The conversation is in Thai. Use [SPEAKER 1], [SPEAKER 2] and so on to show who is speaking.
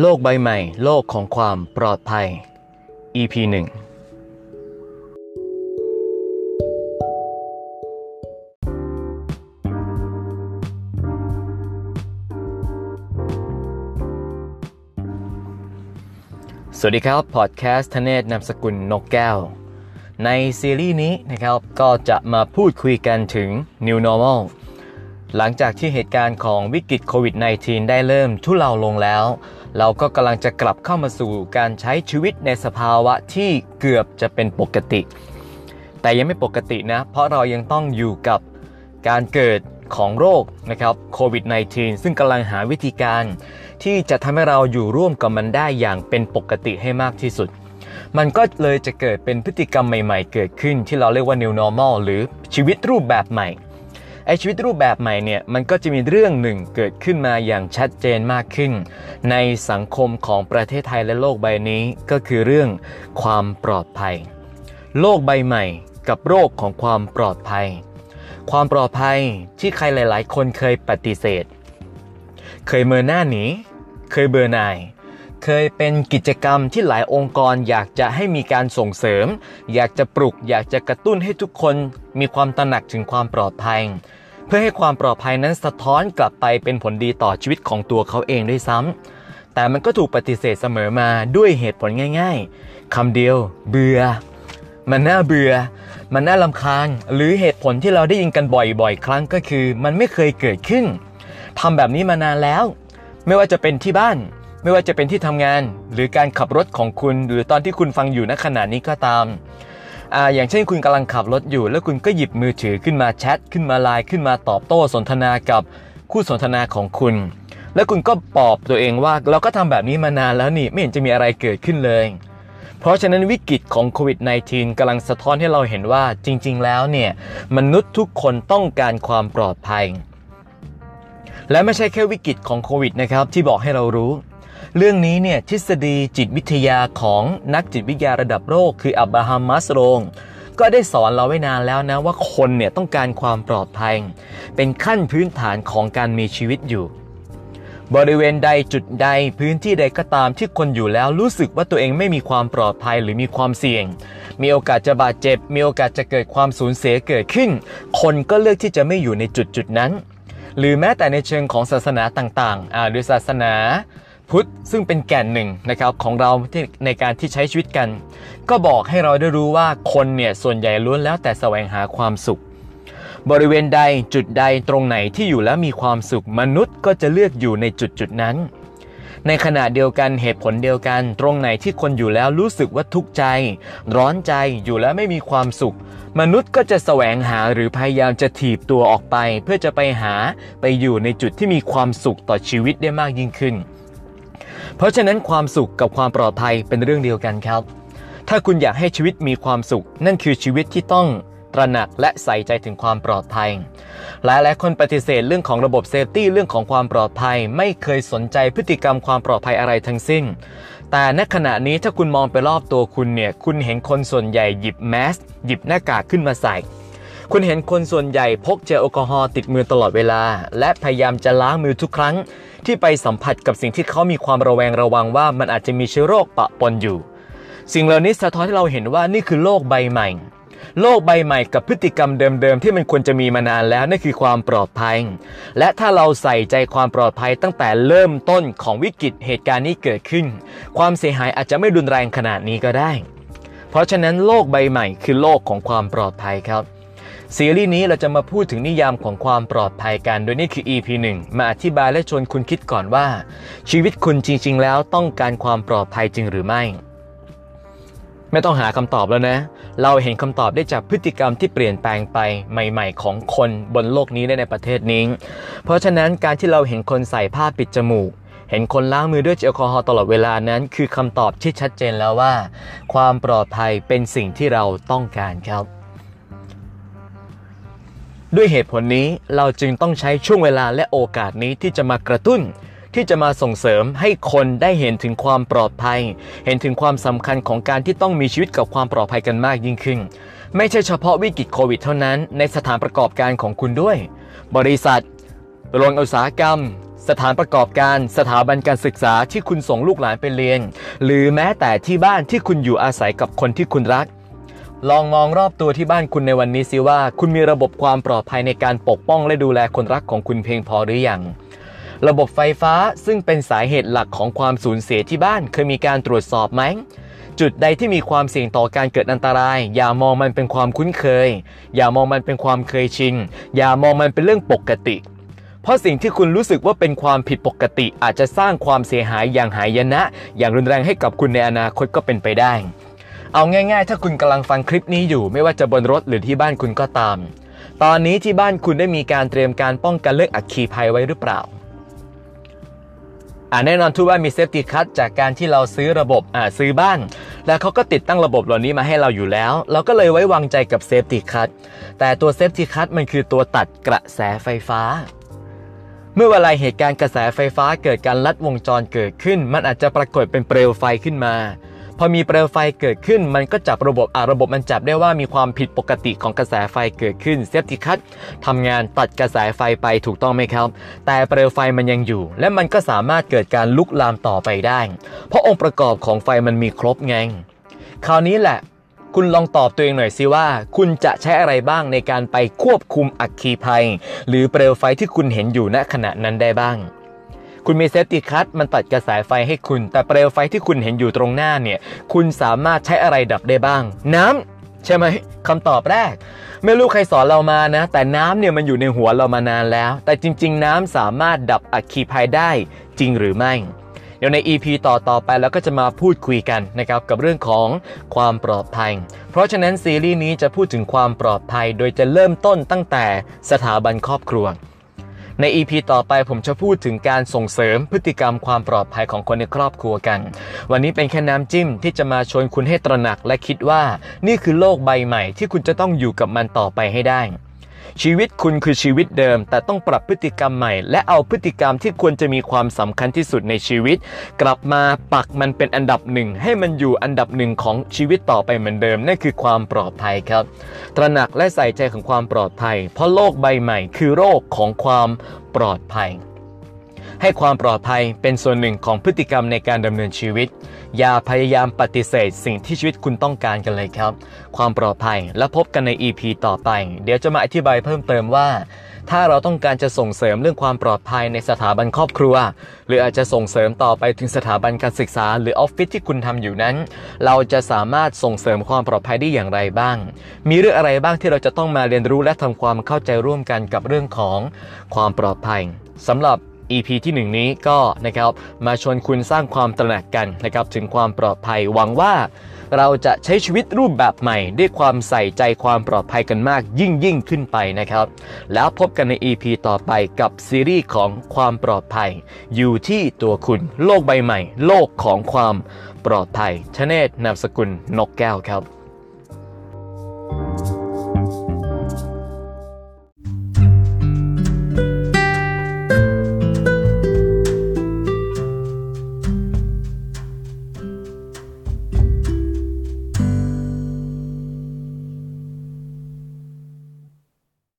[SPEAKER 1] โลกใบใหม่ โลกของความปลอดภัย EP 1 สวัสดีครับ พอดแคสต์ทเนศนามสกุลนกแก้ว ในซีรีส์นี้นะครับ ก็จะมาพูดคุยกันถึง New Normal หลังจากที่เหตุการณ์ของวิกฤตโควิด -19 ได้เริ่มทุเลาลงแล้ว เราก็กำลังจะกลับเข้ามาสู่การใช้ชีวิตในสภาวะที่เกือบจะเป็นปกติ แต่ยังไม่ปกตินะ เพราะเรายังต้องอยู่กับการเกิดของโรคนะครับโควิด -19 ซึ่งกำลังหาวิธีการที่จะทำให้เราอยู่ร่วมกับมันได้อย่างเป็นปกติให้มากที่สุด มันก็เลยจะเกิดเป็นพฤติกรรมใหม่ ๆ เกิดขึ้นที่เราเรียกว่า new normal หรือชีวิตรูปแบบใหม่ ไอชีวิตรูปแบบใหม่เนี่ยมันก็จะมีเรื่องหนึ่งเกิดขึ้นมาอย่างชัดเจนมากขึ้น ในสังคมของประเทศไทยและโลกใบนี้ก็คือเรื่องความปลอดภัย โลกใบใหม่กับโรคของความปลอดภัย ความปลอดภัยที่ใครหลาย ๆ คนเคยปฏิเสธ เคยเมินหน้าหนีเคยเบื่อร์นายเคยเป็นกิจกรรมที่หลายองค์กรอยากจะให้มีการส่งเสริม อยากจะปลุก อยากจะกระตุ้นให้ทุกคนมีความตระหนักถึงความปลอดภัย เพื่อให้ความปลอดภัยนั้นสะท้อนกลับไปเป็นผลดีต่อชีวิตของตัวเขาเองด้วยซ้ำแต่มันก็ถูกปฏิเสธเสมอมาด้วยเหตุผลง่าย ๆคำเดียว เบื่อ มันน่าเบื่อ มันน่าลำคาญ หรือเหตุผลที่เราได้ยินกันบ่อยๆ ครั้งก็คือ มันไม่เคยเกิดขึ้นทำแบบนี้มานานแล้ว ไม่ว่าจะเป็นที่บ้าน ไม่ว่าจะเป็นที่ทำงาน หรือการขับรถของคุณ หรือตอนที่คุณฟังอยู่ณขณะนี้ก็ตาม ออย่างเช่นคุณกำลังขับรถอยู่ แล้วคุณก็หยิบมือถือขึ้นมาแชทขึ้นมาไลน์ขึ้นมาตอบโต้สนทนากับคู่สนทนาของคุณ แล้วคุณก็ปลอบตัวเองว่าเราก็ทำแบบนี้มานานแล้วนี่ไม่เห็นจะมีอะไรเกิดขึ้นเลย เพราะฉะนั้นวิกฤตของโควิด -19 กำลังสะท้อนให้เราเห็นว่าจริง ๆ แล้วเนี่ยมนุษย์ทุกคนต้องการความปลอดภัย และไม่ใช่แค่วิกฤตของโควิดนะครับที่บอกให้เรารู้ เรื่องนี้เนี่ยทฤษฎีจิตวิทยาของนักจิตวิทยาระดับโลกคืออับราฮัมมัสโรงก็ได้สอนเราไว้นานแล้วนะว่าคนเนี่ยต้องการความปลอดภัย เป็นขั้นพื้นฐานของการมีชีวิตอยู่ บริเวณใดจุดใดพื้นที่ใดก็ตามที่คนอยู่แล้วรู้สึกว่าตัวเองไม่มีความปลอดภัยหรือมีความเสี่ยง มีโอกาสจะบาดเจ็บ มีโอกาสจะเกิดความสูญเสียเกิดขึ้น คนก็เลือกที่จะไม่อยู่ในจุดจุดนั้น หรือแม้แต่ในเชิงของศาสนาต่างๆอ่าหรือศาสนา พุทธซึ่งเป็นแก่นหนึ่งนะครับของเราที่ในการที่ใช้ชีวิตกัน ก็บอกให้เราได้รู้ว่าคนเนี่ยส่วนใหญ่ล้วนแล้วแต่แสวงหาความสุข บริเวณใดจุดใดตรงไหนที่อยู่แล้วมีความสุขมนุษย์ก็จะเลือกอยู่ในจุดจุดนั้น ในขณะเดียวกันเหตุผลเดียวกัน ตรงไหนที่คนอยู่แล้วรู้สึกว่าทุกข์ใจ ร้อนใจอยู่แล้วไม่มีความสุข มนุษย์ก็จะแสวงหาหรือพยายามจะถีบตัวออกไป เพื่อจะไปหาไปอยู่ในจุดที่มีความสุขต่อชีวิตได้มากยิ่งขึ้น เพราะฉะนั้นความสุขกับความปลอดภัยเป็นเรื่องเดียวกันครับ ถ้าคุณอยากให้ชีวิตมีความสุข นั่นคือชีวิตที่ต้องตระหนักและใส่ใจถึงความปลอดภัย หลายหลายคนปฏิเสธเรื่องของระบบเซฟตี้เรื่องของความปลอดภัย ไม่เคยสนใจพฤติกรรมความปลอดภัยอะไรทั้งสิ้น แต่ณขณะนี้ถ้าคุณมองไปรอบตัวคุณเนี่ย คุณเห็นคนส่วนใหญ่หยิบแมสหยิบหน้ากากขึ้นมาใส่ คุณเห็นคนส่วนใหญ่พกเจลแอลกอฮอล์ติดมือตลอดเวลา และพยายามจะล้างมือทุกครั้ง ที่ไปสัมผัสกับสิ่งที่เขามีความระแวงระวังว่ามันอาจจะมีเชื้อโรคปะปนอยู่ สิ่งเหล่านี้สะท้อนให้เราเห็นว่านี่คือโลกใบใหม่ โลกใบใหม่กับพฤติกรรมเดิมๆที่มันควรจะมีมานานแล้วนั่นคือความปลอดภัย และถ้าเราใส่ใจความปลอดภัยตั้งแต่เริ่มต้นของวิกฤตเหตุการณ์นี้เกิดขึ้น ความเสียหายอาจจะไม่รุนแรงขนาดนี้ก็ได้ เพราะฉะนั้นโลกใบใหม่คือโลกของความปลอดภัยครับ ซีรีส์นี้เราจะมาพูดถึงนิยามของความปลอดภัยกัน โดยนี่คือ EP 1 มาอธิบายและชวนคุณคิดก่อนว่า ชีวิตคุณจริง ๆ แล้วต้องการความปลอดภัยจริงหรือไม่ ไม่ต้องหาคำตอบแล้วนะ เราเห็นคำตอบได้จากพฤติกรรมที่เปลี่ยนแปลงไปใหม่ ๆ ของคนบนโลกนี้และในประเทศนี้ เพราะฉะนั้นการที่เราเห็นคนใส่ผ้าปิดจมูกเห็นคนล้างมือด้วยเจลแอลกอฮอล์ตลอดเวลานั้น คือคำตอบที่ชัดเจนแล้วว่า ความปลอดภัยเป็นสิ่งที่เราต้องการครับ ด้วยเหตุผลนี้เราจึงต้องใช้ช่วงเวลาและโอกาสนี้ที่จะมากระตุ้น ที่จะมาส่งเสริมให้คนได้เห็นถึงความปลอดภัย เห็นถึงความสำคัญของการที่ต้องมีชีวิตกับความปลอดภัยกันมากยิ่งขึ้น ไม่ใช่เฉพาะวิกฤตโควิดเท่านั้น ในสถานประกอบการของคุณด้วย บริษัทโรงงานอุตสาหกรรมสสถานประกอบการสถาบันการศึกษาที่คุณส่งลูกหลานไปเรียน หรือแม้แต่ที่บ้านที่คุณอยู่อาศัยกับคนที่คุณรัก ลองมองรอบตัวที่บ้านคุณในวันนี้สิว่า คุณมีระบบความปลอดภัยในการปกป้องและดูแลคนรักของคุณเพียงพอหรือยังระบบไฟฟ้าซึ่งเป็นสาเหตุหลักของความสูญเสียที่บ้านเคยมีการตรวจสอบไหมจุดใดที่มีความเสี่ยงต่อการเกิดอันตราย อย่ามองมันเป็นความคุ้นเคย อย่ามองมันเป็นความเคยชินอย่ามองมันเป็นเรื่องปกติ เพราะสิ่งที่คุณรู้สึกว่าเป็นความผิดปกติ อาจจะสร้างความเสียหายอย่างหายนะ อย่างรุนแรงให้กับคุณในอนาคตก็เป็นไปได้ เอาง่ายๆ ถ้าคุณกำลังฟังคลิปนี้อยู่ไม่ว่าจะบนรถหรือที่บ้านคุณก็ตาม ตอนนี้ที่บ้านคุณได้มีการเตรียมการป้องกันเรื่องอัคคีภัยไว้หรือเปล่าอ่าแน่นอนทุกบ้านมี safety cut จากการที่เราซื้อระบบอ่าซื้อบ้าน แล้วเขาก็ติดตั้งระบบเหล่านี้มาให้เราอยู่แล้ว เราก็เลยไว้วางใจกับ safety cut แต่ตัว safety cut มันคือตัวตัดกระแสไฟฟ้า เมื่อเวลาเหตุการณ์กระแสไฟฟ้าเกิดการลัดวงจรเกิดขึ้น มันอาจจะปรากฏเป็นเปลวไฟขึ้นมา พอมีเปลวไฟเกิดขึ้น มันก็จับระบบอ่าระบบมันจับได้ว่ามีความผิดปกติของกระแสไฟเกิดขึ้น safety cut ทำงานตัดกระแสไฟไปถูกต้องไหมครับ แต่เปลวไฟมันยังอยู่ และมันก็สามารถเกิดการลุกลามต่อไปได้ เพราะองค์ประกอบของไฟมันมีครบไงคราวนี้แหละคุณลองตอบตัวเองหน่อยสิว่า คุณจะใช้อะไรบ้างในการไปควบคุมอัคคีภัย หรือเปลวไฟที่คุณเห็นอยู่ณขณะนั้นได้บ้าง คุณมี safety cut มันตัดกระแสไฟให้คุณ แต่เปลวไฟที่คุณเห็นอยู่ตรงหน้าเนี่ย คุณสามารถใช้อะไรดับได้บ้าง น้ำใช่ไหมคำตอบแรก ไม่รู้ใครสอนเรามานะ แต่น้ำเนี่ยมันอยู่ในหัวเรามานานแล้ว แต่จริง ๆ น้ำสามารถดับอัคคีภัยได้จริงหรือไม่เดี๋ยวใน EP ต่อต่อไปเราก็จะมาพูดคุยกันนะครับกับเรื่องของความปลอดภัย เพราะฉะนั้นซีรีส์นี้จะพูดถึงความปลอดภัย โดยจะเริ่มต้นตั้งแต่สถาบันครอบครัว ใน EP ต่อไปผมจะพูดถึงการส่งเสริมพฤติกรรมความปลอดภัยของคนในครอบครัวกัน วันนี้เป็นแค่น้ำจิ้มที่จะมาชวนคุณให้ตระหนักและคิดว่า นี่คือโลกใบใหม่ที่คุณจะต้องอยู่กับมันต่อไปให้ได้ ชีวิตคุณคือชีวิตเดิม แต่ต้องปรับพฤติกรรมใหม่ และเอาพฤติกรรมที่ควรจะมีความสำคัญที่สุดในชีวิต กลับมาปักมันเป็นอันดับหนึ่งให้มันอยู่อันดับหนึ่งของชีวิตต่อไปเหมือนเดิมนั่นคือความปลอดภัยครับ ตระหนักและใส่ใจของความปลอดภัย เพราะโลกใบใหม่ คือโรคของความปลอดภัย ให้ความปลอดภัยเป็นส่วนหนึ่งของพฤติกรรมในการดำเนินชีวิต อย่าพยายามปฏิเสธสิ่งที่ชีวิตคุณต้องการกันเลยครับ ความปลอดภัยและพบกันใน EP ต่อไป เดี๋ยวจะมาอธิบายเพิ่มเติมว่า ถ้าเราต้องการจะส่งเสริมเรื่องความปลอดภัยในสถาบันครอบครัว หรืออาจจะส่งเสริมต่อไปถึงสถาบันการศึกษา หรือออฟฟิศที่คุณทำอยู่นั้น เราจะสามารถส่งเสริมความปลอดภัยได้อย่างไรบ้าง มีเรื่องอะไรบ้างที่เราจะต้องมาเรียนรู้และทำความเข้าใจร่วมกันกับเรื่องของความปลอดภัยสำหรับ EP ที่ 1 นี้ก็นะครับมาชวนคุณสร้างความตระหนักกันนะครับถึงความปลอดภัยหวังว่า เราจะใช้ชีวิตรูปแบบใหม่ ด้วยความใส่ใจความปลอดภัยกันมากยิ่งยิ่งขึ้นไปนะครับ แล้วพบกันใน EP ต่อไปกับซีรีส์ของความปลอดภัย อยู่ที่ตัวคุณโลกใบใหม่ โลกของความปลอดภัยชเนตนามสกุลนกแก้วครับ